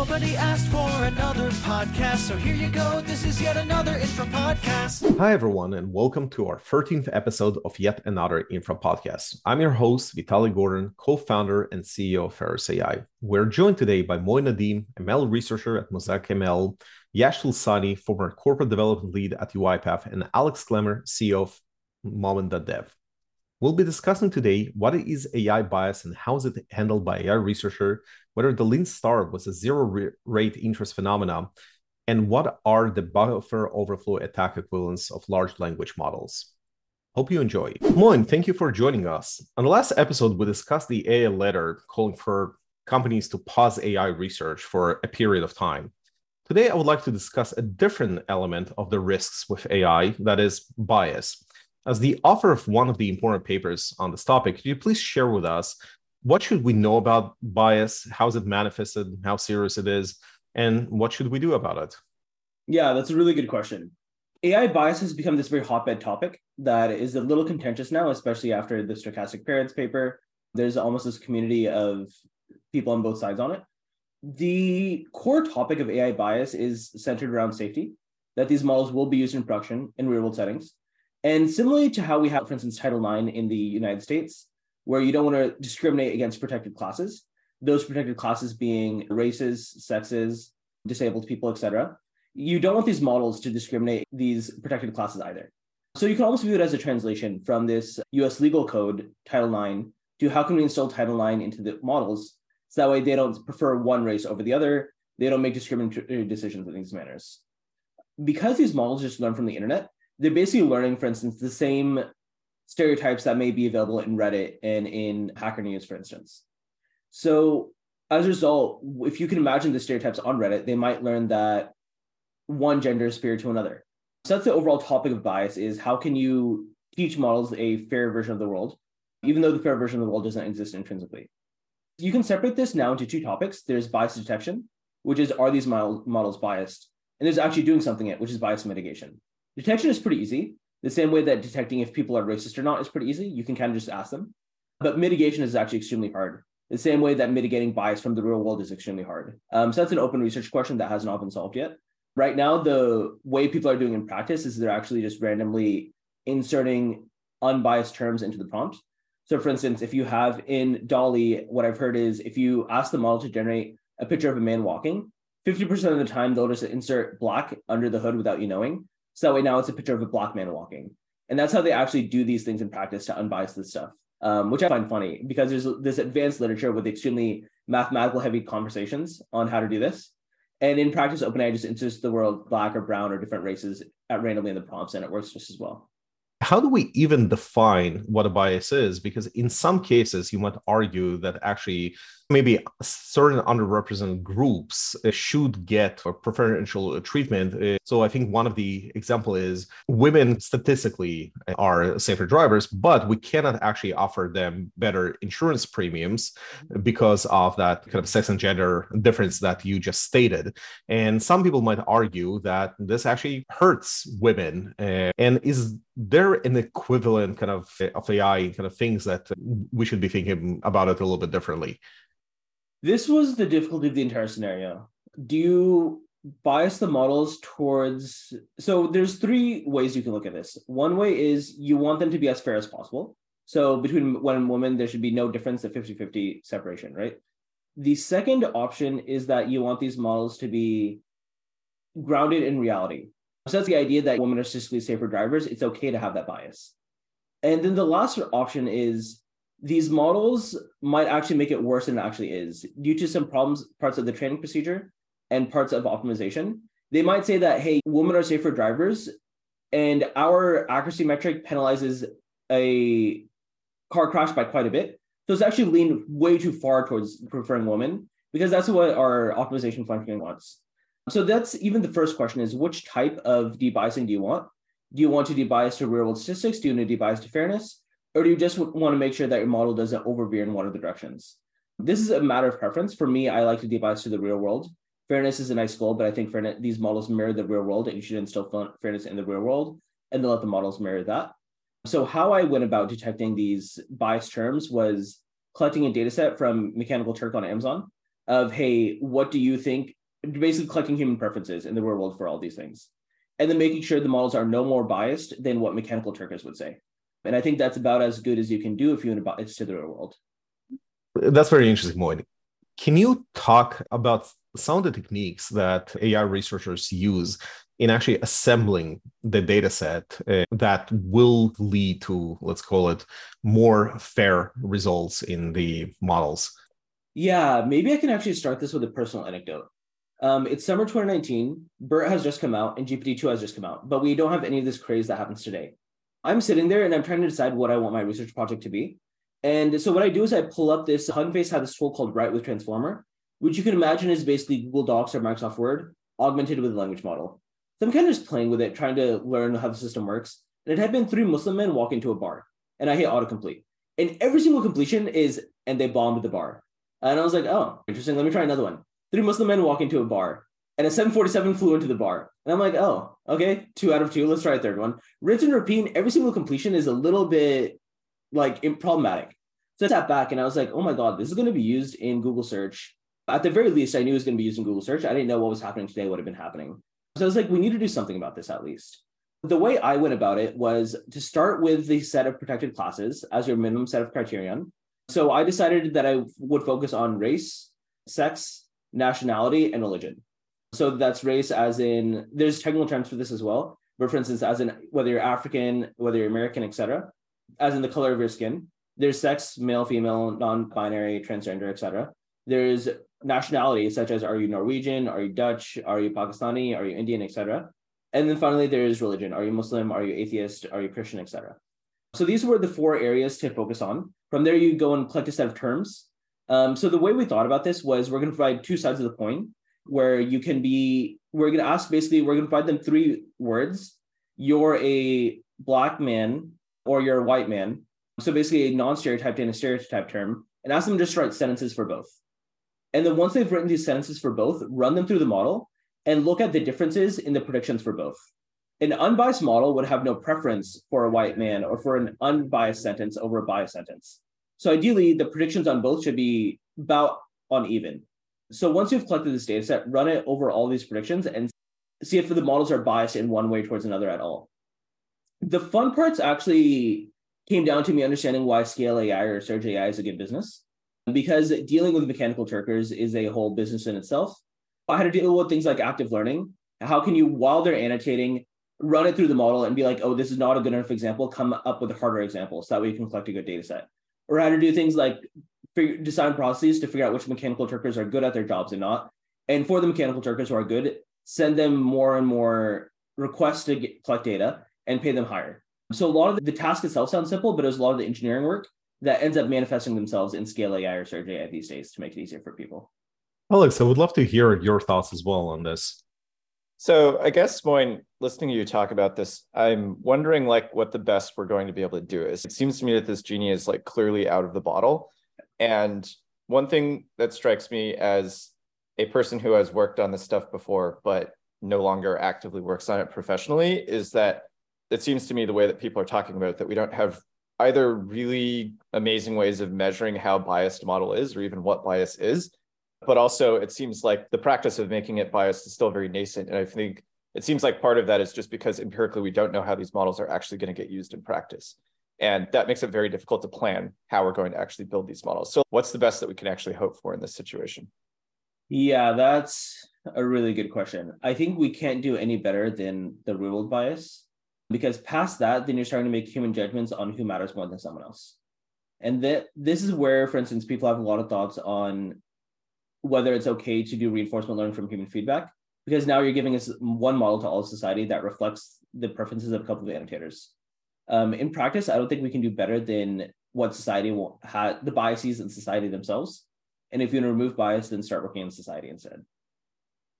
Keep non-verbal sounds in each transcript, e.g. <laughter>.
Nobody asked for another podcast, so here you go. This is yet another Infra podcast. Hi, everyone, and welcome to our 13th episode of yet another Infra podcast. I'm your host, Vitaly Gordon, co founder and CEO of Faros AI. We're joined today by Moin Nadeem, ML researcher at Mosaic ML, Yash Tulsani, former corporate development lead at UiPath, and Alex Clemmer, CEO of Moment.dev. We'll be discussing today what is AI bias and how is it handled by AI researcher, whether the lean start was a zero rate interest phenomenon, and what are the buffer overflow attack equivalents of large language models. Hope you enjoy. Moin, thank you for joining us. On the last episode, we discussed the AI letter calling for companies to pause AI research for a period of time. Today, I would like to discuss a different element of the risks with AI, that is bias. As the author of one of the important papers on this topic, could you please share with us what should we know about bias? How is it manifested? How serious it is? And what should we do about it? Yeah, that's a really good question. AI bias has become this very hotbed topic that is a little contentious now, especially after the stochastic parrots paper. There's almost this community of people on both sides on it. The core topic of AI bias is centered around safety, that these models will be used in production in real world settings. And similarly to how we have, for instance, Title IX in the United States, where you don't want to discriminate against protected classes, those protected classes being races, sexes, disabled people, etc. You don't want these models to discriminate these protected classes either. So you can almost view it as a translation from this US legal code, Title IX, to how can we install Title IX into the models so that way they don't prefer one race over the other, they don't make discriminatory decisions in these manners. Because these models just learn from the internet, they're basically learning, for instance, the same stereotypes that may be available in Reddit and in Hacker News, for instance. So as a result, if you can imagine the stereotypes on Reddit, they might learn that one gender is superior to another. So that's the overall topic of bias is how can you teach models a fair version of the world, even though the fair version of the world doesn't exist intrinsically. You can separate this now into two topics. There's bias detection, which is are these models biased? And there's actually doing something it, which is bias mitigation. Detection is pretty easy. The same way that detecting if people are racist or not is pretty easy. You can kind of just ask them. But mitigation is actually extremely hard. The same way that mitigating bias from the real world is extremely hard. Um, so that's an open research question that has not been solved yet. Right now, the way people are doing in practice is they're actually just randomly inserting unbiased terms into the prompt. So, for instance, if you have in DALL-E, what I've heard is if you ask the model to generate a picture of a man walking, 50% of the time they'll just insert black under the hood without you knowing. So that way now it's a picture of a black man walking. And that's how they actually do these things in practice to unbias this stuff, um, which I find funny because there's this advanced literature with extremely mathematical heavy conversations on how to do this. And in practice, OpenAI just inserts the word black or brown or different races at randomly in the prompts, and it works just as well how do we even define what a bias is? Because in some cases, you might argue that actually maybe certain underrepresented groups uh, should get preferential treatment. Uh, so I think one of the example is women statistically are safer drivers, but we cannot actually offer them better insurance premiums because of that kind of sex and gender difference that you just stated. And some people might argue that this actually hurts women. Uh, and is there an equivalent kind of of AI kind of things that we should be thinking about it a little bit differently? This was the difficulty of the entire scenario. Do you bias the models towards so there's three ways you can look at this. One way is you want them to be as fair as possible. So between one and woman, there should be no difference, a 50-50 separation, right? The second option is that you want these models to be grounded in reality. So that's the idea that women are statistically safer drivers. It's okay to have that bias. And then the last option is these models might actually make it worse than it actually is due to some problems, parts of the training procedure and parts of optimization. They might say that, hey, women are safer drivers, and our accuracy metric penalizes a car crash by quite a bit. So it's actually leaned way too far towards preferring women because that's what our optimization function wants. So that's even the first question is which type of debiasing do you want? Do you want to debias to real world statistics? Do you want to debias to fairness? or do you just want to make sure that your model doesn't overveer in one of the directions? This is a matter of preference. For me, I like to debias to the real world. Fairness is a nice goal, but I think fairness, these models mirror the real world, and you should instill fairness in the real world and then let the models mirror that. So, how I went about detecting these bias terms was collecting a data set from Mechanical Turk on Amazon. of, hey, what do you think? Basically collecting human preferences in the real world for all these things. And then making sure the models are no more biased than what mechanical Turkers would say. And I think that's about as good as you can do if you want to bias to the real world. That's very interesting, Moin. Can you talk about some of the techniques that AI researchers use in actually assembling the data set uh, that will lead to, let's call it, more fair results in the models? Yeah, maybe I can actually start this with a personal anecdote. Um, it's summer 2019. BERT has just come out and GPT-2 has just come out, but we don't have any of this craze that happens today. I'm sitting there and I'm trying to decide what I want my research project to be. And so what I do is I pull up this Hugging Face had this tool called Write with Transformer, which you can imagine is basically Google Docs or Microsoft Word augmented with a language model. So I'm kind of just playing with it, trying to learn how the system works. And it had been three Muslim men walk into a bar, and I hit autocomplete. And every single completion is, and they bombed the bar. And I was like, oh, interesting. Let me try another one. Three Muslim men walk into a bar, and a 747 flew into the bar. And I'm like, oh, okay, two out of two. Let's try a third one. Rinse and repeat. Every single completion is a little bit like problematic. So I sat back and I was like, oh my God, this is going to be used in Google search. At the very least, I knew it was going to be used in Google search. I didn't know what was happening today, what had been happening. So I was like, we need to do something about this at least. The way I went about it was to start with the set of protected classes as your minimum set of criterion. So I decided that I would focus on race, sex, nationality, and religion. So that's race as in there's technical terms for this as well. But for instance, as in whether you're African, whether you're American, etc., as in the color of your skin. There's sex, male, female, non-binary, transgender, etc. There's nationality, such as are you Norwegian, are you Dutch, are you Pakistani, are you Indian, etc. And then finally, there is religion. Are you Muslim? Are you atheist? Are you Christian, etc. So these were the four areas to focus on. From there, you go and collect a set of terms. Um, so the way we thought about this was we're going to provide two sides of the coin, where you can be. We're going to ask basically we're going to provide them three words. You're a black man or you're a white man. So basically, a non-stereotyped and a stereotyped term, and ask them to just write sentences for both. And then once they've written these sentences for both, run them through the model and look at the differences in the predictions for both. An unbiased model would have no preference for a white man or for an unbiased sentence over a biased sentence. So ideally, the predictions on both should be about uneven. So once you've collected this data set, run it over all these predictions and see if the models are biased in one way towards another at all. The fun parts actually came down to me understanding why Scale AI or Surge AI is a good business because dealing with mechanical Turkers is a whole business in itself. I had to deal with things like active learning. How can you, while they're annotating, run it through the model and be like, oh, this is not a good enough example, come up with a harder examples. So that way you can collect a good data set. Or how to do things like design processes to figure out which mechanical Turkers are good at their jobs and not. And for the mechanical Turkers who are good, send them more and more requests to get, collect data and pay them higher. So a lot of the, the task itself sounds simple, but it was a lot of the engineering work that ends up manifesting themselves in Scale AI or Surge AI these days to make it easier for people. Alex, I would love to hear your thoughts as well on this. So I guess, Moin, listening to you talk about this, I'm wondering like what the best we're going to be able to do is. It seems to me that this genie is like clearly out of the bottle. And one thing that strikes me as a person who has worked on this stuff before, but no longer actively works on it professionally, is that it seems to me the way that people are talking about it, that we don't have either really amazing ways of measuring how biased a model is or even what bias is. But also, it seems like the practice of making it biased is still very nascent. And I think it seems like part of that is just because empirically we don't know how these models are actually going to get used in practice. And that makes it very difficult to plan how we're going to actually build these models. So, what's the best that we can actually hope for in this situation? Yeah, that's a really good question. I think we can't do any better than the real bias because past that, then you're starting to make human judgments on who matters more than someone else. And that this is where, for instance, people have a lot of thoughts on whether it's okay to do reinforcement learning from human feedback, because now you're giving us one model to all society that reflects the preferences of a couple of annotators. Um, in practice, I don't think we can do better than what society will have the biases in society themselves. And if you want to remove bias, then start working in society instead.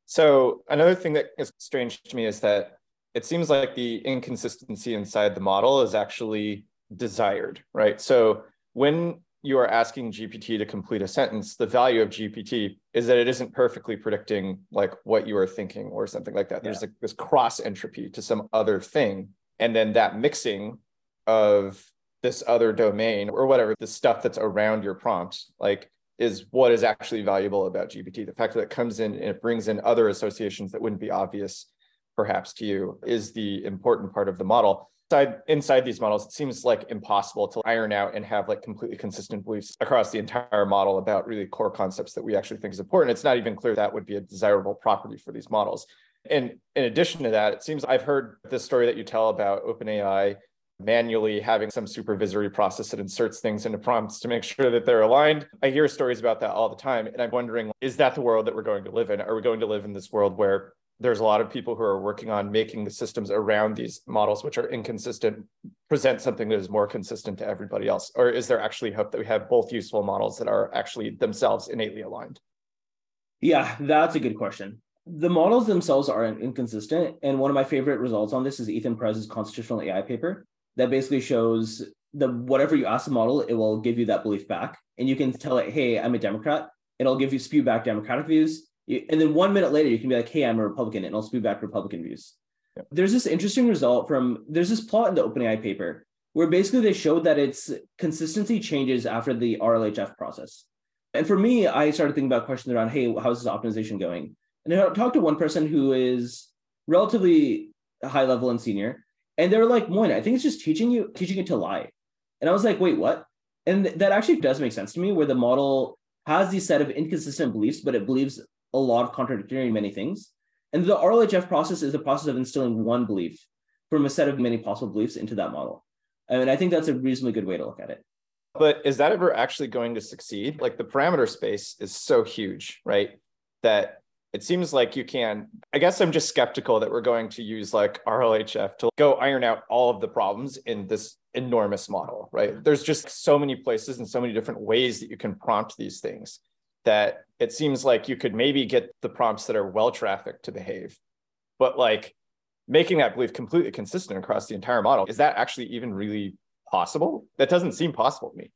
So another thing that is strange to me is that it seems like the inconsistency inside the model is actually desired, right? So when you are asking GPT to complete a sentence, the value of GPT is that it isn't perfectly predicting like what you are thinking or something like that. There's yeah. like this cross entropy to some other thing. And then that mixing of this other domain or whatever, the stuff that's around your prompt, like is what is actually valuable about GPT. The fact that it comes in and it brings in other associations that wouldn't be obvious perhaps to you is the important part of the model. Inside, inside these models, it seems like impossible to iron out and have like completely consistent beliefs across the entire model about really core concepts that we actually think is important. It's not even clear that would be a desirable property for these models. And in addition to that, it seems I've heard this story that you tell about OpenAI manually having some supervisory process that inserts things into prompts to make sure that they're aligned. I hear stories about that all the time. And I'm wondering, is that the world that we're going to live in? Are we going to live in this world where there's a lot of people who are working on making the systems around these models, which are inconsistent, present something that is more consistent to everybody else? Or is there actually hope that we have both useful models that are actually themselves innately aligned? Yeah, that's a good question. The models themselves are inconsistent. And one of my favorite results on this is Ethan Perez's constitutional AI paper that basically shows the whatever you ask the model, it will give you that belief back. And you can tell it, hey, I'm a Democrat. It'll give you spew back Democratic views. And then one minute later, you can be like, hey, I'm a Republican, and i'll spew back Republican views. There's this interesting result from there's this plot in the OpenAI paper where basically they showed that its consistency changes after the RLHF process. And for me, I started thinking about questions around, hey, how's this optimization going? And I talked to one person who is relatively high level and senior, and they were like, Moin, I think it's just teaching you, teaching it to lie. And I was like, wait, what? And that actually does make sense to me, where the model has these set of inconsistent beliefs, but it believes a lot of contradictory many things. And the RLHF process is the process of instilling one belief from a set of many possible beliefs into that model. And I think that's a reasonably good way to look at it. But is that ever actually going to succeed? Like the parameter space is so huge, right? That it seems like you can i guess i'm just skeptical that we're going to use like rlhf to go iron out all of the problems in this enormous model right there's just so many places and so many different ways that you can prompt these things that it seems like you could maybe get the prompts that are well trafficked to behave but like making that belief completely consistent across the entire model is that actually even really possible that doesn't seem possible to me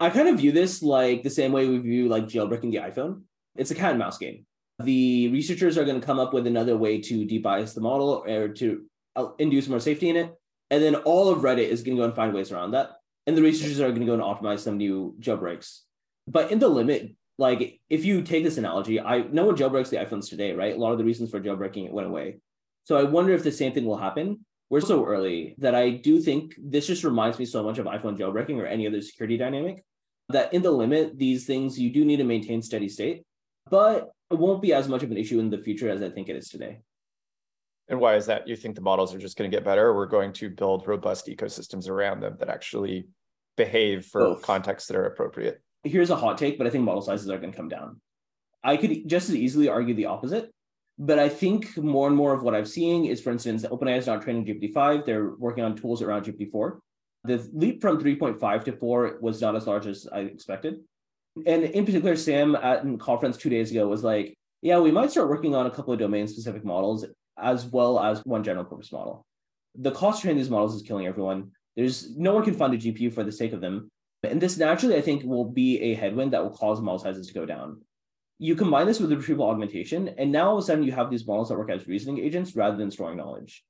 i kind of view this like the same way we view like jailbreaking the iphone it's a cat and mouse game the researchers are going to come up with another way to debias the model or to uh, induce more safety in it. And then all of Reddit is going to go and find ways around that. And the researchers are going to go and optimize some new jailbreaks. But in the limit, like if you take this analogy, I no one jailbreaks the iPhones today, right? A lot of the reasons for jailbreaking it went away. So I wonder if the same thing will happen. We're so early that I do think this just reminds me so much of iPhone jailbreaking or any other security dynamic that in the limit, these things you do need to maintain steady state. But it won't be as much of an issue in the future as I think it is today. And why is that? You think the models are just going to get better? we're going to build robust ecosystems around them that actually behave for Both. contexts that are appropriate. Here's a hot take, but I think model sizes are going to come down. I could just as easily argue the opposite, but I think more and more of what I'm seeing is, for instance, OpenAI is not training GPT-5. They're working on tools around GPT-4. The leap from 3.5 to 4 was not as large as I expected and in particular, Sam at a conference two days ago was like, yeah, we might start working on a couple of domain specific models as well as one general purpose model. The cost to train these models is killing everyone. There's no one can fund a GPU for the sake of them. And this naturally, I think, will be a headwind that will cause model sizes to go down. You combine this with the retrieval augmentation, and now all of a sudden you have these models that work as reasoning agents rather than storing knowledge.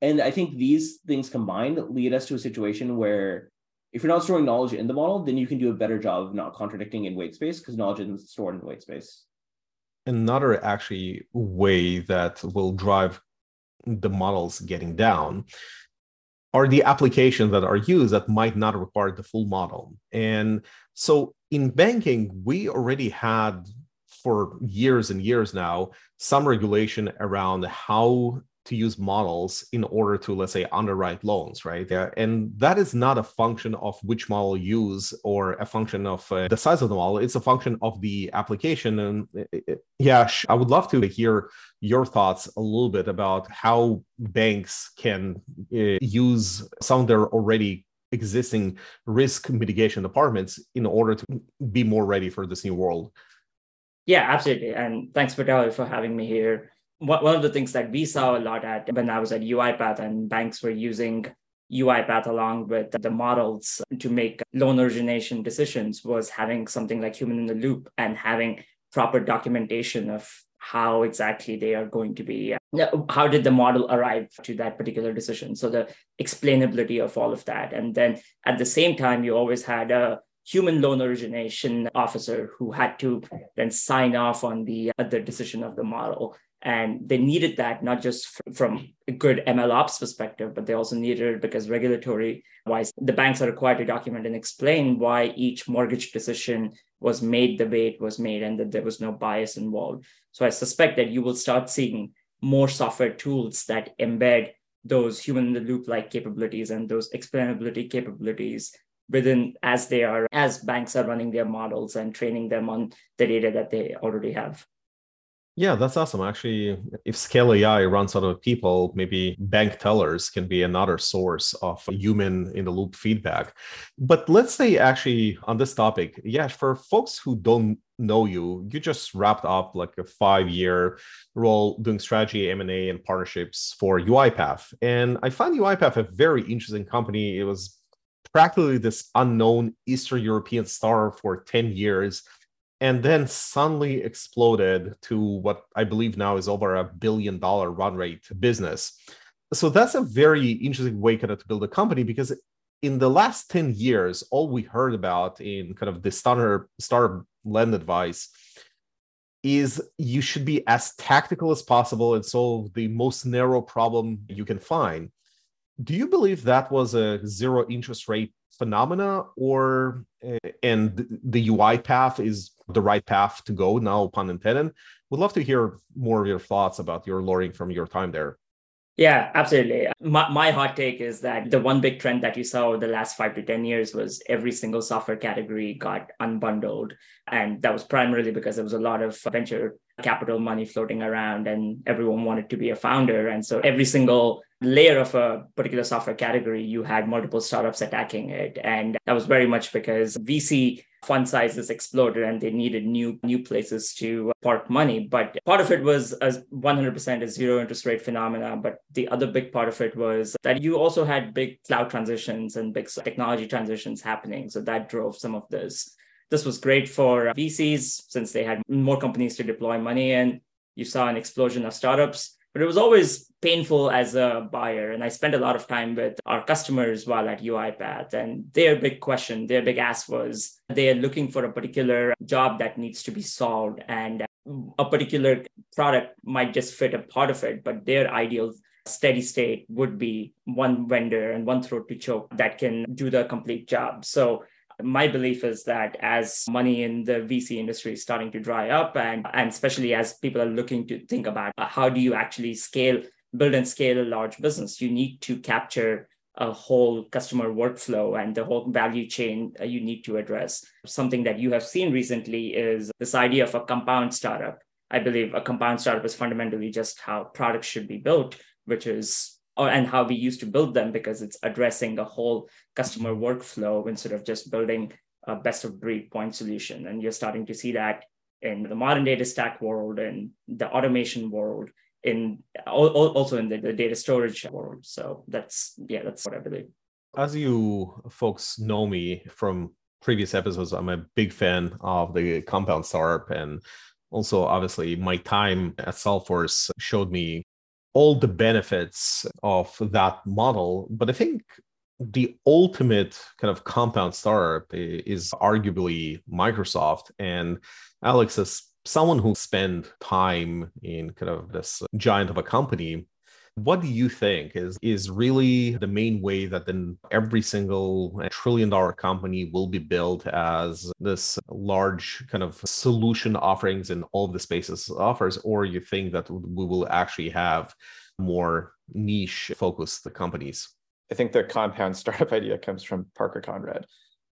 And I think these things combined lead us to a situation where if you're not storing knowledge in the model, then you can do a better job of not contradicting in weight space because knowledge isn't stored in weight space. Another actually way that will drive the models getting down are the applications that are used that might not require the full model. And so in banking, we already had for years and years now some regulation around how to use models in order to let's say underwrite loans right? There and that is not a function of which model use or a function of uh, the size of the model. It's a function of the application. And uh, yeah i would love to hear your thoughts a little bit about how banks can uh, use some of their already existing risk mitigation departments in order to be more ready for this new world. Yeah absolutely. And thanks Vitaly for having me here one of the things that we saw a lot at when I was at UiPath and banks were using UiPath along with the models to make loan origination decisions was having something like human in the loop and having proper documentation of how exactly they are going to be how did the model arrive to that particular decision so the explainability of all of that and then at the same time you always had a human loan origination officer who had to then sign off on the, uh, the decision of the model. And they needed that not just from a good ML ops perspective, but they also needed it because regulatory wise, the banks are required to document and explain why each mortgage decision was made the way it was made and that there was no bias involved. So I suspect that you will start seeing more software tools that embed those human in the loop like capabilities and those explainability capabilities within as they are as banks are running their models and training them on the data that they already have yeah, that's awesome. Actually, if Scale AI runs out of people, maybe bank tellers can be another source of human in the loop feedback. But let's say, actually, on this topic, yeah, for folks who don't know you, you just wrapped up like a five year role doing strategy, M&A, and partnerships for UiPath. And I find UiPath a very interesting company. It was practically this unknown Eastern European star for 10 years and then suddenly exploded to what I believe now is over a billion dollar run rate business. So that's a very interesting way kind of to build a company because in the last 10 years, all we heard about in kind of the starter startup lend advice is you should be as tactical as possible and solve the most narrow problem you can find. Do you believe that was a zero interest rate phenomena or eh, and the UI path is the right path to go now, pun intended. Would love to hear more of your thoughts about your learning from your time there. Yeah, absolutely. My, my hot take is that the one big trend that you saw over the last five to 10 years was every single software category got unbundled. And that was primarily because there was a lot of venture capital money floating around and everyone wanted to be a founder. And so every single layer of a particular software category, you had multiple startups attacking it. And that was very much because VC fund sizes exploded and they needed new new places to uh, park money. But part of it was a 100% a zero interest rate phenomena. But the other big part of it was that you also had big cloud transitions and big technology transitions happening. So that drove some of this. This was great for uh, vcs since they had more companies to deploy money in. You saw an explosion of startups but it was always painful as a buyer. And I spent a lot of time with our customers while at UiPath. And their big question, their big ask was they are looking for a particular job that needs to be solved. And a particular product might just fit a part of it, but their ideal steady state would be one vendor and one throat to choke that can do the complete job. So my belief is that as money in the VC industry is starting to dry up, and, and especially as people are looking to think about uh, how do you actually scale, build and scale a large business, you need to capture a whole customer workflow and the whole value chain uh, you need to address. Something that you have seen recently is this idea of a compound startup. I believe a compound startup is fundamentally just how products should be built, which is or, and how we used to build them because it's addressing a whole customer workflow instead of just building a best of breed point solution. And you're starting to see that in the modern data stack world and the automation world in also in the, the data storage world. So that's yeah, that's what I believe. As you folks know me from previous episodes, I'm a big fan of the compound startup and also obviously my time at Salesforce showed me all the benefits of that model. But I think the ultimate kind of compound startup is arguably Microsoft. And Alex, as someone who spent time in kind of this giant of a company, what do you think is is really the main way that then every single trillion dollar company will be built as this large kind of solution offerings in all of the spaces offers, or you think that we will actually have more niche focused companies? I think the compound <laughs> startup idea comes from Parker Conrad.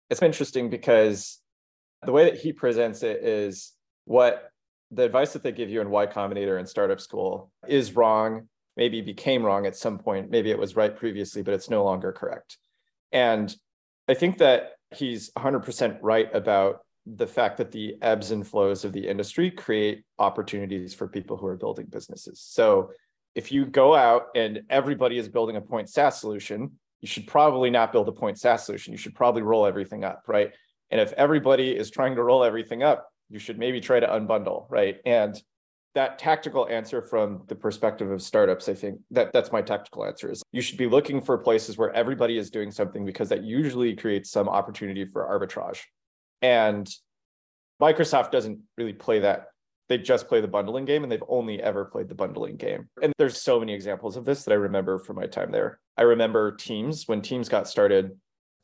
It's interesting because the way that he presents it is what the advice that they give you in Y Combinator and startup school is wrong maybe became wrong at some point. Maybe it was right previously, but it's no longer correct. And I think that he's 100% right about the fact that the ebbs and flows of the industry create opportunities for people who are building businesses. So if you go out and everybody is building a point SaaS solution, you should probably not build a point SaaS solution. You should probably roll everything up, right? And if everybody is trying to roll everything up, you should maybe try to unbundle, right? And that tactical answer from the perspective of startups i think that that's my tactical answer is you should be looking for places where everybody is doing something because that usually creates some opportunity for arbitrage And Microsoft doesn't really play that. They just play the bundling game and they've only ever played the bundling game. And there's so many examples of this that I remember from my time there. I remember Teams, when Teams got started,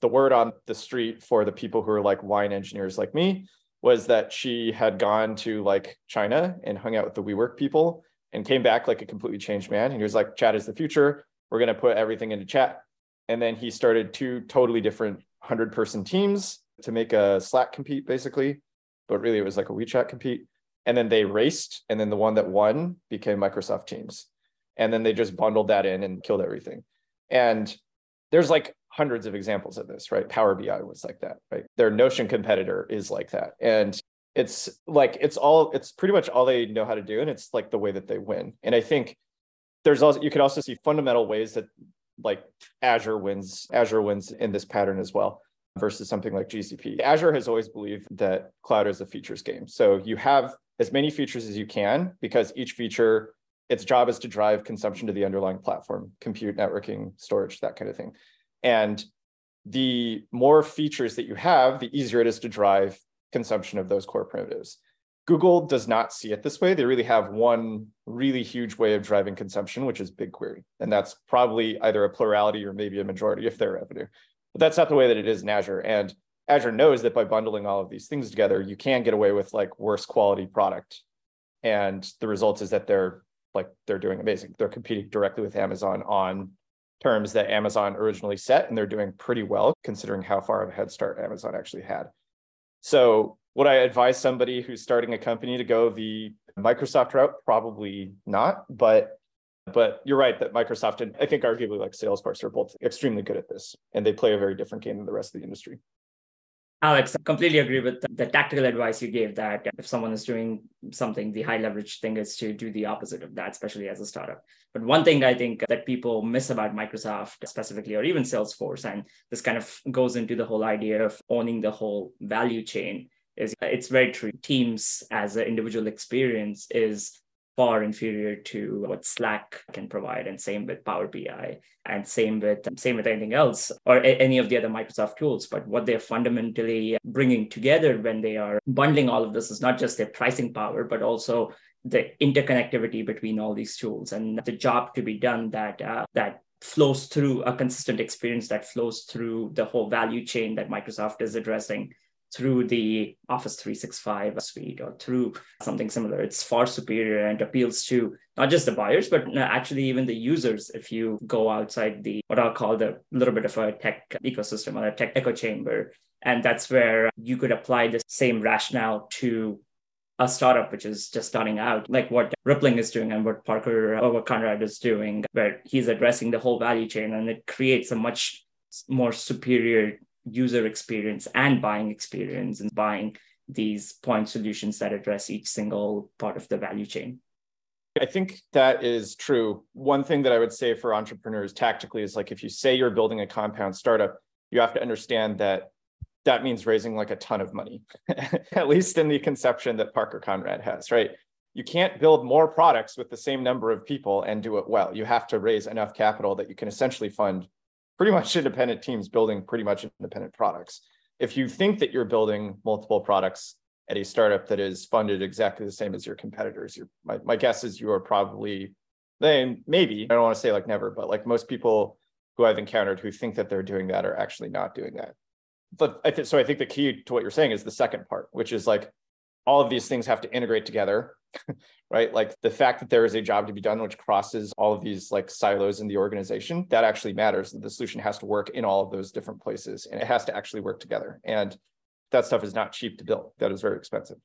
the word on the street for the people who are like wine engineers like me was that she had gone to like China and hung out with the WeWork people and came back like a completely changed man. And he was like, chat is the future. We're going to put everything into chat. And then he started two totally different 100 person teams to make a Slack compete, basically. But really, it was like a WeChat compete. And then they raced. And then the one that won became Microsoft Teams. And then they just bundled that in and killed everything. And there's like hundreds of examples of this, right? Power BI was like that, right? Their Notion competitor is like that. And it's like it's all it's pretty much all they know how to do and it's like the way that they win and i think there's also you could also see fundamental ways that like azure wins azure wins in this pattern as well versus something like gcp azure has always believed that cloud is a features game so you have as many features as you can because each feature its job is to drive consumption to the underlying platform compute networking storage that kind of thing and the more features that you have the easier it is to drive consumption of those core primitives. Google does not see it this way. They really have one really huge way of driving consumption, which is BigQuery. And that's probably either a plurality or maybe a majority of their revenue. But that's not the way that it is in Azure. And Azure knows that by bundling all of these things together, you can get away with like worse quality product. And the result is that they're like they're doing amazing. They're competing directly with Amazon on terms that Amazon originally set, and they're doing pretty well considering how far of a head start Amazon actually had. So would I advise somebody who's starting a company to go the Microsoft route? Probably not, but but you're right that Microsoft and I think arguably like Salesforce are both extremely good at this, and they play a very different game than the rest of the industry. Alex, I completely agree with the tactical advice you gave that if someone is doing something, the high leverage thing is to do the opposite of that, especially as a startup. But one thing I think that people miss about Microsoft specifically, or even Salesforce, and this kind of goes into the whole idea of owning the whole value chain, is it's very true. Teams as an individual experience is far inferior to what Slack can provide, and same with Power BI, and same with same with anything else or a- any of the other Microsoft tools. But what they're fundamentally bringing together when they are bundling all of this is not just their pricing power, but also the interconnectivity between all these tools and the job to be done that uh, that flows through a consistent experience that flows through the whole value chain that Microsoft is addressing through the Office 365 suite or through something similar. It's far superior and appeals to not just the buyers, but uh, actually even the users. If you go outside the what I'll call the little bit of a tech ecosystem or a tech echo chamber, and that's where you could apply the same rationale to a startup which is just starting out, like what Rippling is doing and what Parker or what Conrad is doing, where he's addressing the whole value chain and it creates a much more superior user experience and buying experience and buying these point solutions that address each single part of the value chain. I think that is true. One thing that I would say for entrepreneurs tactically is like if you say you're building a compound startup, you have to understand that that means raising like a ton of money, <laughs> at least in the conception that Parker Conrad has, right? You can't build more products with the same number of people and do it well. You have to raise enough capital that you can essentially fund pretty much independent teams building pretty much independent products. If you think that you're building multiple products at a startup that is funded exactly the same as your competitors, your, my, my guess is you are probably, then maybe, I don't want to say like never, but like most people who I've encountered who think that they're doing that are actually not doing that. But I th- so I think the key to what you're saying is the second part, which is like all of these things have to integrate together <laughs> right? Like the fact that there is a job to be done which crosses all of these like silos in the organization that actually matters. The solution has to work in all of those different places and it has to actually work together. And that stuff is not cheap to build. That is very expensive.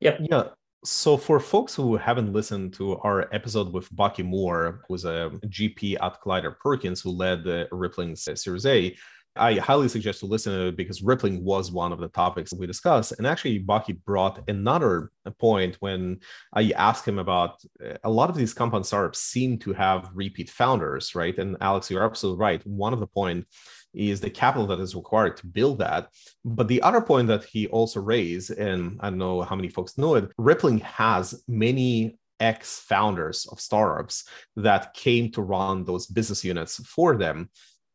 Yep. Yeah. So for folks who haven't listened to our episode with Bucky Moore, who's a GP at Kleiner Perkins, who led the Rippling's Series A, I highly suggest to listen to it because rippling was one of the topics we discussed. And actually, Bucky brought another point when I asked him about uh, a lot of these compound startups seem to have repeat founders, right? And Alex, you're absolutely right. One of the point is the capital that is required to build that. But the other point that he also raised, and I don't know how many folks know it, Rippling has many ex founders of startups that came to run those business units for them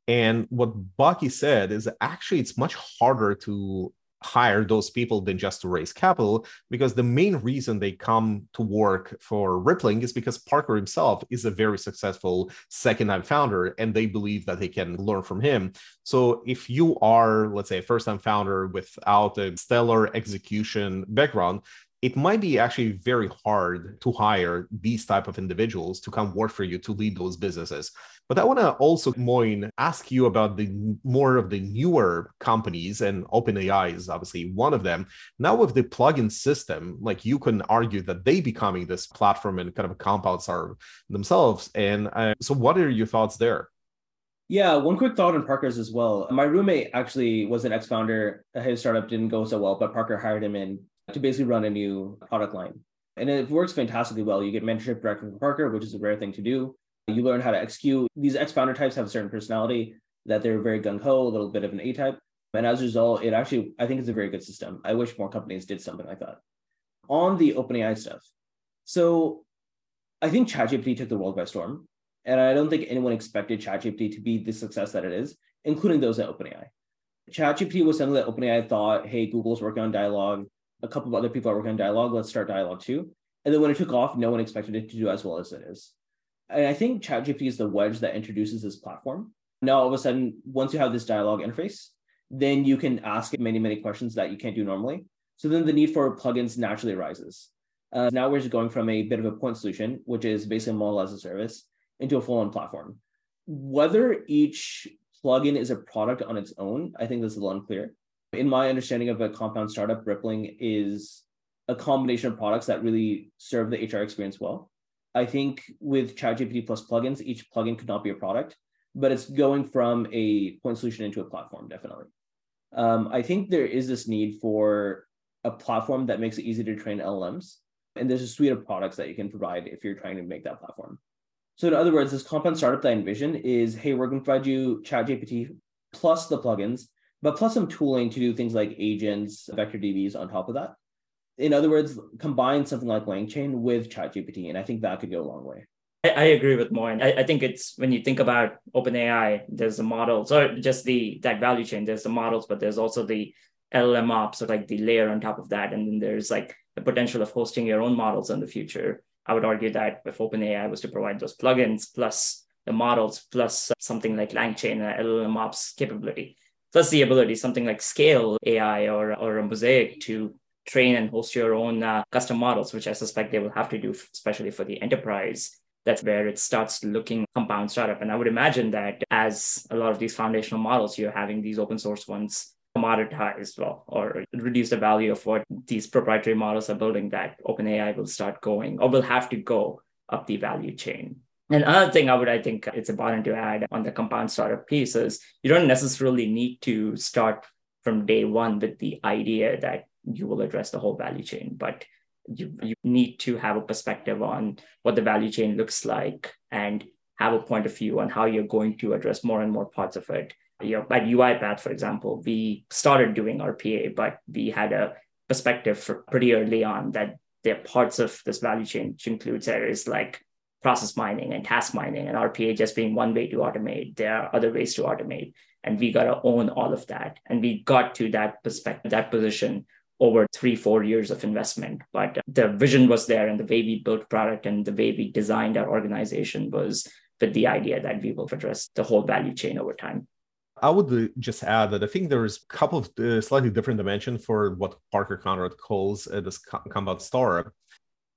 and what Bucky said is actually it's much harder to hire those people than just to raise capital because the main reason they come to work for rippling is because parker himself is a very successful second time founder and they believe that they can learn from him. So if you are let's say a first time founder without a stellar execution background it might be actually very hard to hire these type of individuals to come work for you to lead those businesses but i want to also moin ask you about the more of the newer companies and openai is obviously one of them now with the plugin system like you can argue that they becoming this platform and kind of a compound star themselves and uh, so what are your thoughts there yeah, one quick thought on Parker's as well. My roommate actually was an ex-founder. His startup didn't go so well, but Parker hired him in to basically run a new product line. And it works fantastically well. You get mentorship directly from Parker, which is a rare thing to do. You learn how to execute. These ex founder types have a certain personality that they're very gung ho, a little bit of an A type. And as a result, it actually, I think it's a very good system. I wish more companies did something like that. On the OpenAI stuff. So I think ChatGPT took the world by storm. And I don't think anyone expected ChatGPT to be the success that it is, including those at OpenAI. ChatGPT was something that OpenAI thought, hey, Google's working on dialogue a couple of other people are working on dialogue. Let's start dialogue too. And then when it took off, no one expected it to do as well as it is. And I think ChatGPT is the wedge that introduces this platform. Now, all of a sudden, once you have this dialogue interface, then you can ask many, many questions that you can't do normally. So then the need for plugins naturally arises. Uh, now we're just going from a bit of a point solution, which is basically a model as a service, into a full-on platform. Whether each plugin is a product on its own, I think this is a little unclear in my understanding of a compound startup, Rippling is a combination of products that really serve the HR experience well. I think with ChatGPT plus plugins, each plugin could not be a product, but it's going from a point solution into a platform, definitely. Um, I think there is this need for a platform that makes it easy to train LLMs. And there's a suite of products that you can provide if you're trying to make that platform. So, in other words, this compound startup that I envision is hey, we're going to provide you ChatGPT plus the plugins but plus some tooling to do things like agents, vector DBs on top of that. In other words, combine something like LangChain with ChatGPT, and I think that could go a long way. I, I agree with Moin. I, I think it's when you think about OpenAI, there's the models, or just the that value chain. There's the models, but there's also the LLM ops, or like the layer on top of that, and then there's like the potential of hosting your own models in the future. I would argue that if OpenAI was to provide those plugins plus the models plus something like LangChain uh, and LLM ops capability, plus the ability, something like Scale AI or, or a Mosaic to train and host your own uh, custom models, which I suspect they will have to do, especially for the enterprise. That's where it starts looking compound startup. And I would imagine that as a lot of these foundational models, you're having these open source ones commoditized well or reduce the value of what these proprietary models are building that OpenAI will start going or will have to go up the value chain. And another thing I would, I think it's important to add on the compound startup piece is you don't necessarily need to start from day one with the idea that you will address the whole value chain, but you, you need to have a perspective on what the value chain looks like and have a point of view on how you're going to address more and more parts of it. You know, at UiPath, for example, we started doing RPA, but we had a perspective pretty early on that there are parts of this value chain, which includes areas like process mining and task mining and RPA just being one way to automate. There are other ways to automate. And we got to own all of that. And we got to that perspective, that position over three, four years of investment. But the vision was there and the way we built product and the way we designed our organization was with the idea that we will address the whole value chain over time. I would just add that I think there's a couple of uh, slightly different dimensions for what Parker Conrad calls uh, this compound startup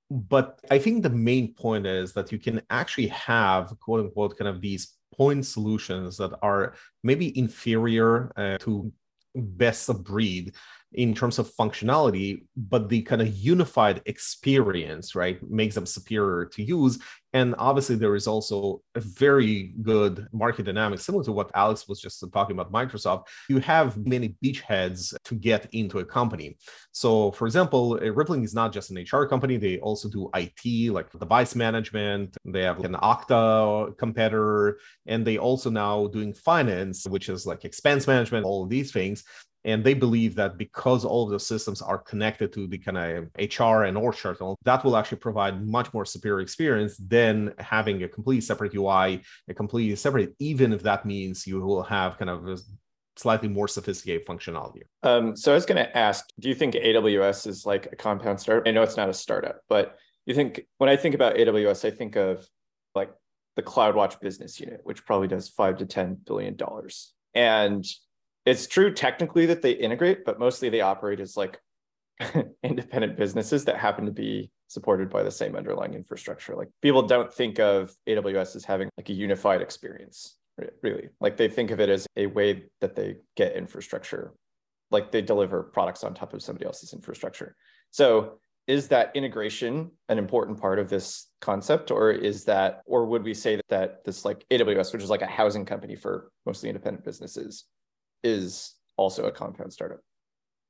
but I think the main point is that you can actually have quote unquote kind of these point solutions that are maybe inferior uh, to best of breed in terms of functionality, but the kind of unified experience, right, makes them superior to use. And obviously, there is also a very good market dynamic, similar to what Alex was just talking about Microsoft. You have many beachheads to get into a company. So, for example, uh, Rippling is not just an HR company, they also do IT, like device management. They have an Okta competitor, and they also now doing finance, which is like expense management, all of these things and they believe that because all of the systems are connected to the kind of HR and org chart, that will actually provide much more superior experience than having a completely separate UI, a completely separate, even if that means you will have kind of slightly more sophisticated functionality. Um, so I was going to ask, do you think AWS is like a compound startup? I know it's not a startup, but you think when I think about AWS, I think of like the CloudWatch business unit, which probably does five to ten billion dollars. And it's true technically that they integrate, but mostly they operate as like <laughs> independent businesses that happen to be supported by the same underlying infrastructure. Like people don't think of AWS as having like a unified experience, really. Like they think of it as a way that they get infrastructure, like they deliver products on top of somebody else's infrastructure. So is that integration an important part of this concept or is that or would we say that, that this like aws which is like a housing company for mostly independent businesses is also a compound startup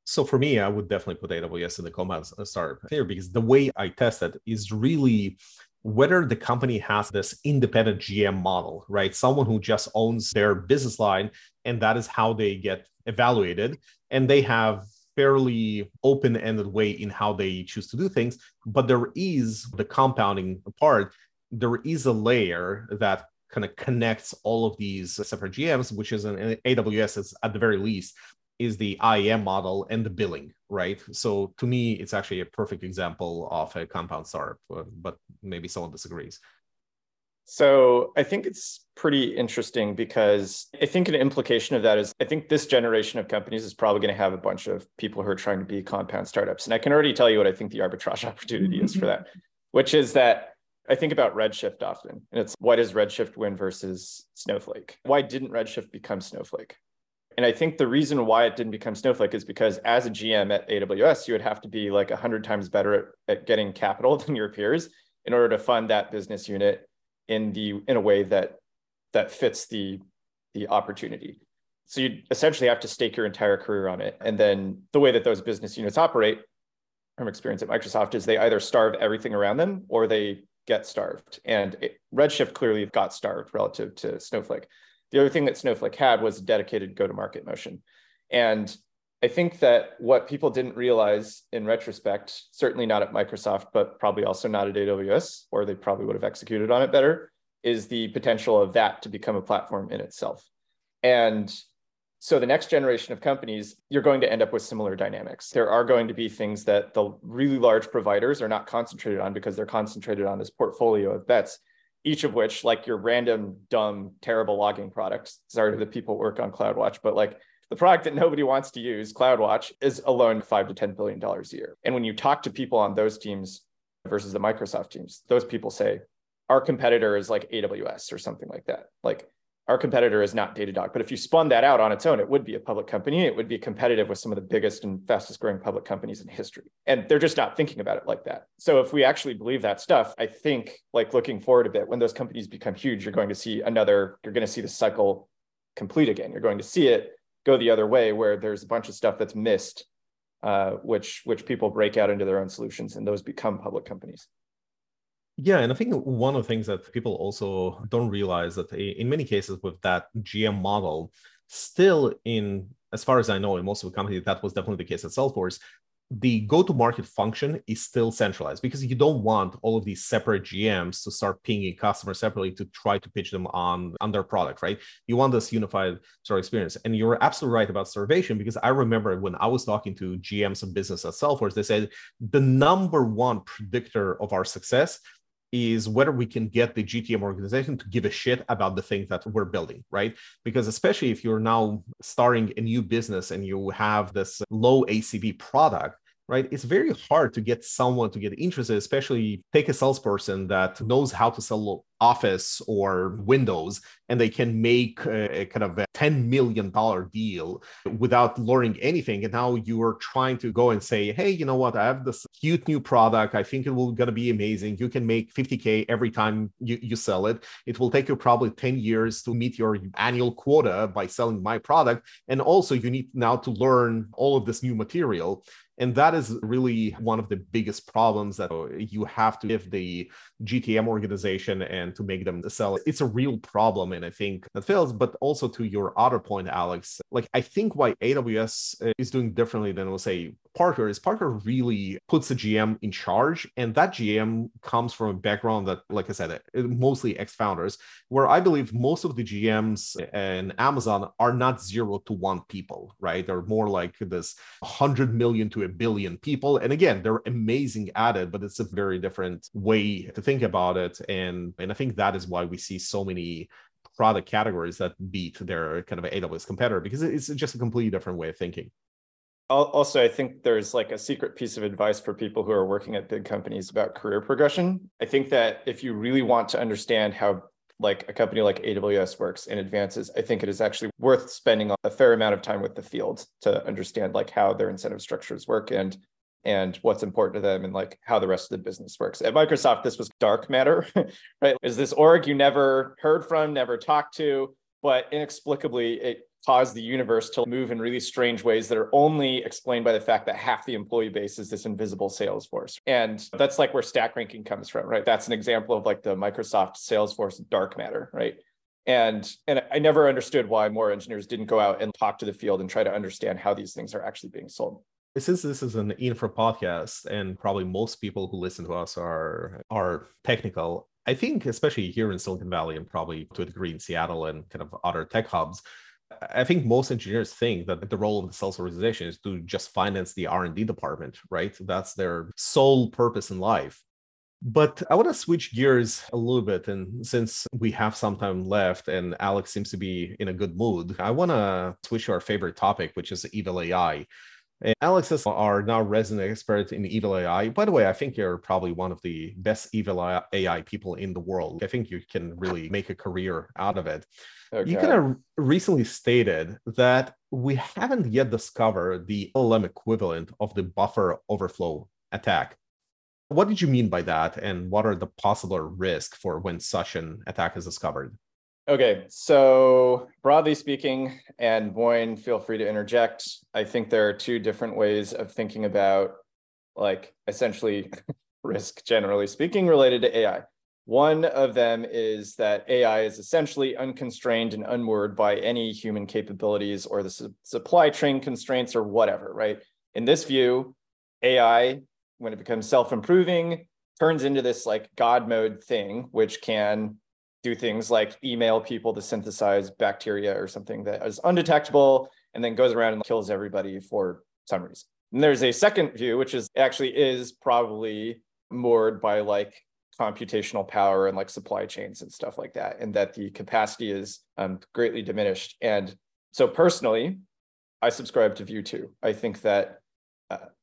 so for me, I would definitely put AWS in the compound startup here because the way I test it is really whether the company has this independent GM model, right? Someone who just owns their business line and that is how they get evaluated. And they have fairly open-ended way in how they choose to do things. But there is the compounding part. There is a layer that kind of connects all of these separate GMs, which is an AWS is at the very least is the IAM model and the billing, right? So to me, it's actually a perfect example of a compound startup, uh, but maybe someone disagrees. So I think it's pretty interesting because I think an implication of that is I think this generation of companies is probably going to have a bunch of people who are trying to be compound startups. And I can already tell you what I think the arbitrage opportunity is for that, <laughs> which is that I think about Redshift often. And it's why does Redshift win versus Snowflake? Why didn't Redshift become Snowflake? And I think the reason why it didn't become Snowflake is because as a GM at AWS, you would have to be like 100 times better at, at getting capital <laughs> than your peers in order to fund that business unit in the in a way that that fits the the opportunity. So you essentially have to stake your entire career on it. And then the way that those business units operate from experience at Microsoft is they either starve everything around them or they get starved. And it, Redshift clearly got starved relative to Snowflake. The other thing that Snowflake had was a dedicated go to market motion. And I think that what people didn't realize in retrospect, certainly not at Microsoft, but probably also not at AWS, or they probably would have executed on it better, is the potential of that to become a platform in itself. And so the next generation of companies, you're going to end up with similar dynamics. There are going to be things that the really large providers are not concentrated on because they're concentrated on this portfolio of bets each of which, like your random, dumb, terrible logging products, sorry to the people work on CloudWatch, but like the product that nobody wants to use, CloudWatch, is alone five to ten billion dollars a year. And when you talk to people on those teams versus the Microsoft teams, those people say our competitor is like AWS or something like that. Like our competitor is not Datadog. But if you spun that out on its own, it would be a public company. It would be competitive with some of the biggest and fastest growing public companies in history. And they're just not thinking about it like that. So if we actually believe that stuff, I think like looking forward a bit, when those companies become huge, you're going to see another, you're going to see the cycle complete again. You're going to see it go the other way where there's a bunch of stuff that's missed, uh, which which people break out into their own solutions and those become public companies. Yeah, and I think one of the things that people also don't realize that in many cases with that GM model, still in as far as I know, in most of the companies, that was definitely the case at Salesforce. The go-to-market function is still centralized because you don't want all of these separate GMs to start pinging customers separately to try to pitch them on, on their product, right? You want this unified sort of experience. And you're absolutely right about starvation because I remember when I was talking to GMs of business at Salesforce, they said the number one predictor of our success is whether we can get the GTM organization to give a shit about the things that we're building, right? Because especially if you're now starting a new business and you have this low ACV product, right? It's very hard to get someone to get interested, especially take a salesperson that knows how to sell Office or Windows, and they can make a, a kind of a $10 million deal without learning anything. And now you are trying to go and say, hey, you know what? I have this cute new product. I think it will gonna be amazing. You can make 50K every time you, you sell it. It will take you probably 10 years to meet your annual quota by selling my product. And also you need now to learn all of this new material and that is really one of the biggest problems that uh, you have to give the GTM organization and to make them sell. It's a real problem. And I think that fails. But also to your other point, Alex, like I think why AWS uh, is doing differently than, we'll say, Parker is Parker really puts the GM in charge, and that GM comes from a background that, like I said, mostly ex-founders, where I believe most of the GMs in Amazon are not zero to one people, right? They're more like this hundred million to a billion people, and again, they're amazing at it, but it's a very different way to think about it, and and I think that is why we see so many product categories that beat their kind of AWS competitor because it's just a completely different way of thinking. Also, I think there's like a secret piece of advice for people who are working at big companies about career progression. I think that if you really want to understand how like a company like AWS works and advances, I think it is actually worth spending a fair amount of time with the field to understand like how their incentive structures work and and what's important to them and like how the rest of the business works. At Microsoft, this was dark matter, <laughs> right? Is this org you never heard from, never talked to, but inexplicably it caused the universe to move in really strange ways that are only explained by the fact that half the employee base is this invisible sales force. And that's like where stack ranking comes from, right? That's an example of like the Microsoft Salesforce dark matter, right? And and I never understood why more engineers didn't go out and talk to the field and try to understand how these things are actually being sold since this is an infra podcast and probably most people who listen to us are are technical i think especially here in silicon valley and probably to a degree in seattle and kind of other tech hubs i think most engineers think that the role of the sales organization is to just finance the r&d department right that's their sole purpose in life but I want to switch gears a little bit. And since we have some time left and Alex seems to be in a good mood, I want to switch to our favorite topic, which is evil AI. And Alex is our now resident expert in evil AI. By the way, I think you're probably one of the best evil AI people in the world. I think you can really make a career out of it. Okay. You kind of recently stated that we haven't yet discovered the LLM equivalent of the buffer overflow attack. What did you mean by that? And what are the possible risks for when such an attack is discovered? Okay, so broadly speaking, and Moin, feel free to interject. I think there are two different ways of thinking about, like, essentially <laughs> risk, generally speaking, related to AI. One of them is that AI is essentially unconstrained and unmoored by any human capabilities or the su- supply chain constraints or whatever, right? In this view, AI, when it becomes self improving, turns into this like God mode thing, which can do things like email people to synthesize bacteria or something that is undetectable and then goes around and kills everybody for some reason. And there's a second view, which is actually is probably moored by like computational power and like supply chains and stuff like that, and that the capacity is um, greatly diminished. And so personally, I subscribe to view two. I think that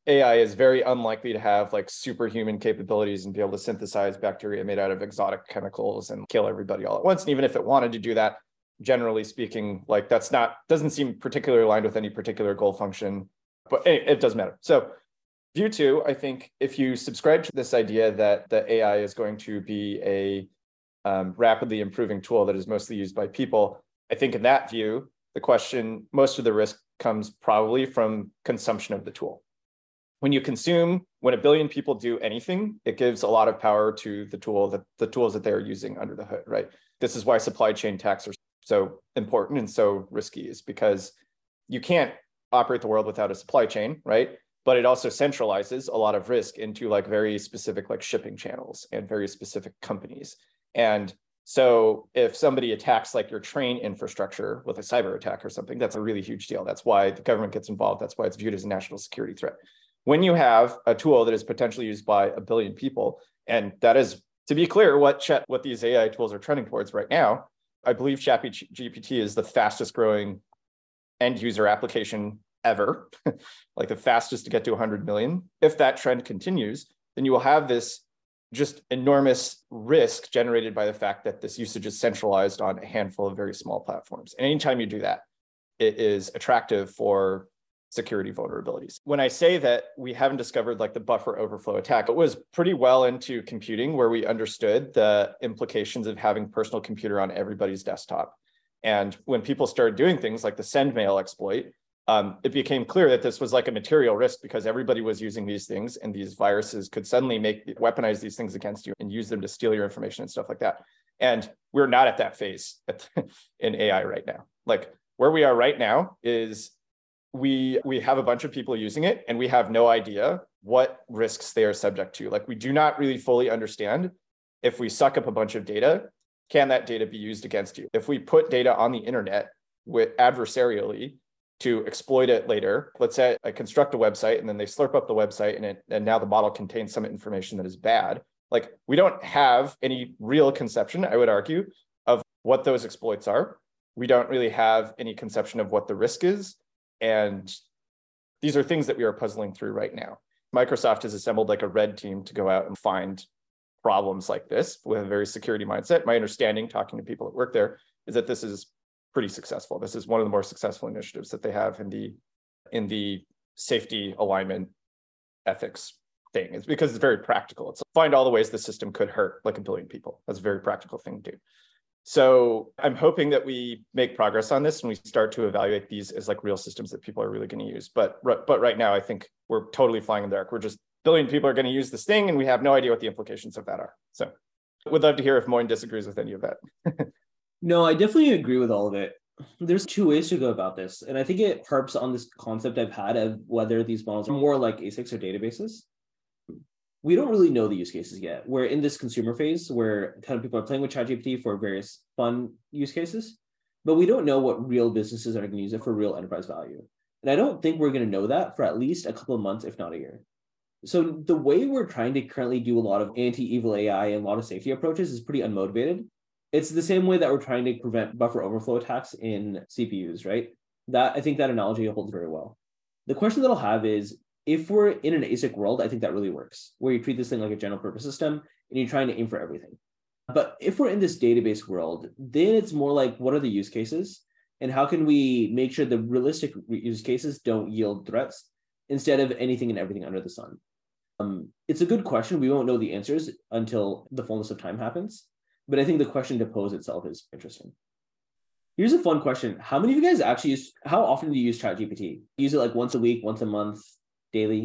AI is very unlikely to have like superhuman capabilities and be able to synthesize bacteria made out of exotic chemicals and kill everybody all at once. And even if it wanted to do that, generally speaking, like that's not doesn't seem particularly aligned with any particular goal function, but it, it doesn't matter. So view two, I think if you subscribe to this idea that the AI is going to be a um, rapidly improving tool that is mostly used by people, I think in that view, the question, most of the risk comes probably from consumption of the tool when you consume, when a billion people do anything, it gives a lot of power to the tool that the tools that they're using under the hood, right? This is why supply chain attacks are so important and so risky, is because you can't operate the world without a supply chain, right? But it also centralizes a lot of risk into like very specific like shipping channels and very specific companies. And so if somebody attacks like your train infrastructure with a cyber attack or something, that's a really huge deal. That's why the government gets involved. That's why it's viewed as a national security threat when you have a tool that is potentially used by a billion people, and that is, to be clear, what chat, what these AI tools are trending towards right now. I believe GPT is the fastest growing end user application ever, <laughs> like the fastest to get to 100 million. If that trend continues, then you will have this just enormous risk generated by the fact that this usage is centralized on a handful of very small platforms. And anytime you do that, it is attractive for security vulnerabilities. When I say that we haven't discovered like the buffer overflow attack, it was pretty well into computing where we understood the implications of having personal computer on everybody's desktop. And when people started doing things like the Sendmail exploit, um, it became clear that this was like a material risk because everybody was using these things and these viruses could suddenly make weaponize these things against you and use them to steal your information and stuff like that. And we're not at that phase <laughs> in AI right now. Like where we are right now is we we have a bunch of people using it and we have no idea what risks they are subject to. Like we do not really fully understand if we suck up a bunch of data, can that data be used against you? If we put data on the internet with adversarially to exploit it later, let's say I construct a website and then they slurp up the website and it and now the model contains some information that is bad. Like we don't have any real conception, I would argue, of what those exploits are. We don't really have any conception of what the risk is. And these are things that we are puzzling through right now. Microsoft has assembled like a red team to go out and find problems like this with a very security mindset. My understanding, talking to people that work there, is that this is pretty successful. This is one of the more successful initiatives that they have in the in the safety alignment ethics thing. It's because it's very practical. It's find all the ways the system could hurt like a billion people. That's a very practical thing to do. So I'm hoping that we make progress on this and we start to evaluate these as like real systems that people are really going to use. But but right now, I think we're totally flying in the dark. We're just billion people are going to use this thing, and we have no idea what the implications of that are. So would love to hear if Moin disagrees with any of that. <laughs> no, I definitely agree with all of it. There's two ways to go about this, and I think it harps on this concept I've had of whether these models are more like ASICs or databases we don't really know the use cases yet. We're in this consumer phase where kind of people are playing with ChatGPT for various fun use cases, but we don't know what real businesses are going to use it for real enterprise value. And I don't think we're going to know that for at least a couple of months, if not a year. So the way we're trying to currently do a lot of anti-evil AI and a lot of safety approaches is pretty unmotivated. It's the same way that we're trying to prevent buffer overflow attacks in CPUs, right? That I think that analogy holds very well. The question that I'll have is if we're in an ASIC world, I think that really works, where you treat this thing like a general purpose system and you're trying to aim for everything. But if we're in this database world, then it's more like what are the use cases and how can we make sure the realistic use cases don't yield threats instead of anything and everything under the sun? Um, it's a good question. We won't know the answers until the fullness of time happens. But I think the question to pose itself is interesting. Here's a fun question. How many of you guys actually use, how often do you use ChatGPT? Use it like once a week, once a month? Daily?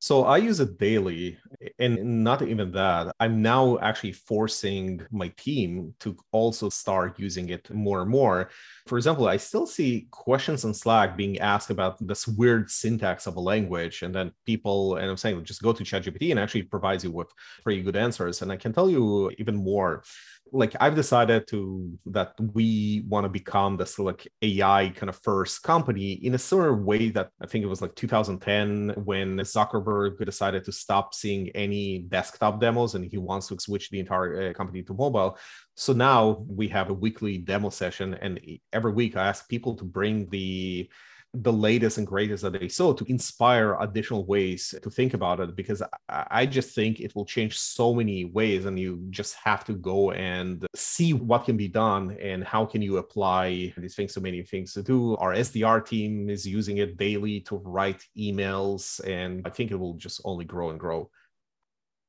So I use it daily, and not even that. I'm now actually forcing my team to also start using it more and more. For example, I still see questions on Slack being asked about this weird syntax of a language, and then people, and I'm saying just go to ChatGPT and actually provides you with pretty good answers. And I can tell you even more like I've decided to that we want to become this like AI kind of first company in a similar way that I think it was like 2010 when Zuckerberg decided to stop seeing any desktop demos and he wants to switch the entire uh, company to mobile. So now we have a weekly demo session, and every week I ask people to bring the the latest and greatest that they saw to inspire additional ways to think about it because I just think it will change so many ways and you just have to go and see what can be done and how can you apply these things so many things to do. Our SDR team is using it daily to write emails and I think it will just only grow and grow.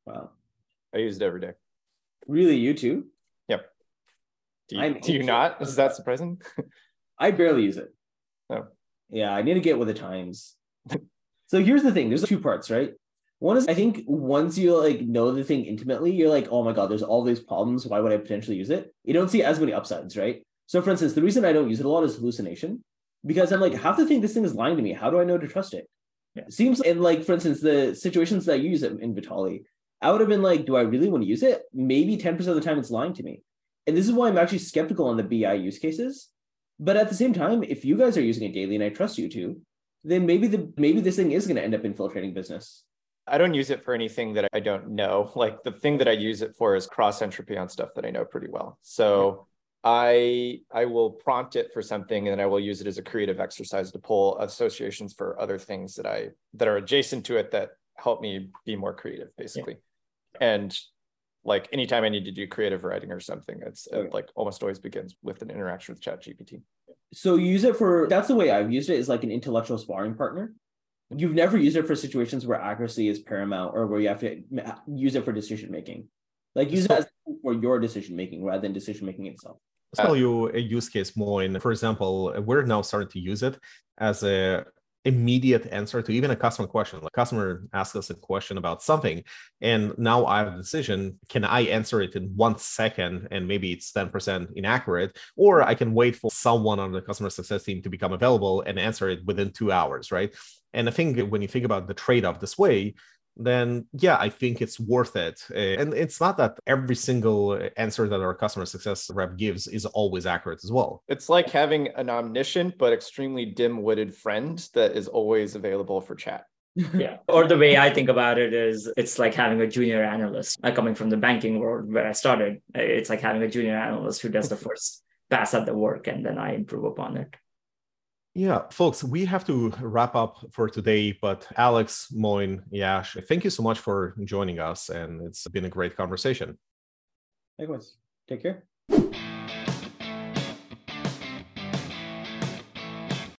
Wow. I use it every day. Really you too? Yep. Do you, do you not? Is that surprising? <laughs> I barely use it. No yeah, I need to get with the times. <laughs> so here's the thing: there's two parts, right? One is I think once you like know the thing intimately, you're like, oh my god, there's all these problems. Why would I potentially use it? You don't see as many upsides, right? So for instance, the reason I don't use it a lot is hallucination, because I'm like, half the thing this thing is lying to me. How do I know to trust it? Yeah. It seems and like for instance, the situations that I use it in Vitaly, I would have been like, do I really want to use it? Maybe 10% of the time it's lying to me. And this is why I'm actually skeptical on the BI use cases but at the same time, if you guys are using it daily and I trust you to, then maybe the maybe this thing is going to end up infiltrating business. I don't use it for anything that I don't know. Like the thing that I use it for is cross entropy on stuff that I know pretty well. So I I will prompt it for something and then I will use it as a creative exercise to pull associations for other things that I that are adjacent to it that help me be more creative, basically. Yeah. And like anytime I need to do creative writing or something, it's okay. it like almost always begins with an interaction with Chat GPT. So you use it for that's the way I've used it is like an intellectual sparring partner. Mm-hmm. You've never used it for situations where accuracy is paramount or where you have to use it for decision making. Like use so, it as for your decision making rather than decision making itself. I'll tell you a use case more in, for example, we're now starting to use it as a immediate answer to even a customer question. Like customer asks us a question about something, and now I have a decision. Can I answer it in one second and maybe it's 10% inaccurate? Or I can wait for someone on the customer success team to become available and answer it within two hours, right? And I think when you think about the trade-off this way, then yeah, I think it's worth it. Eh, and it's not that every single answer that our customer success rep gives is always accurate as well. It's like having an omniscient but extremely dim-witted friend that is always available for chat. <laughs> yeah. Or the way I think about it is it's like having a junior analyst. Uh, coming from the banking world where I started, it's like having a junior analyst who does the <laughs> first pass at the work and then I improve upon it. Yeah, folks, we have to wrap up for today. But Alex, Moin, Yash, thank you so much for joining us. And it's been a great conversation. Likewise. Take care.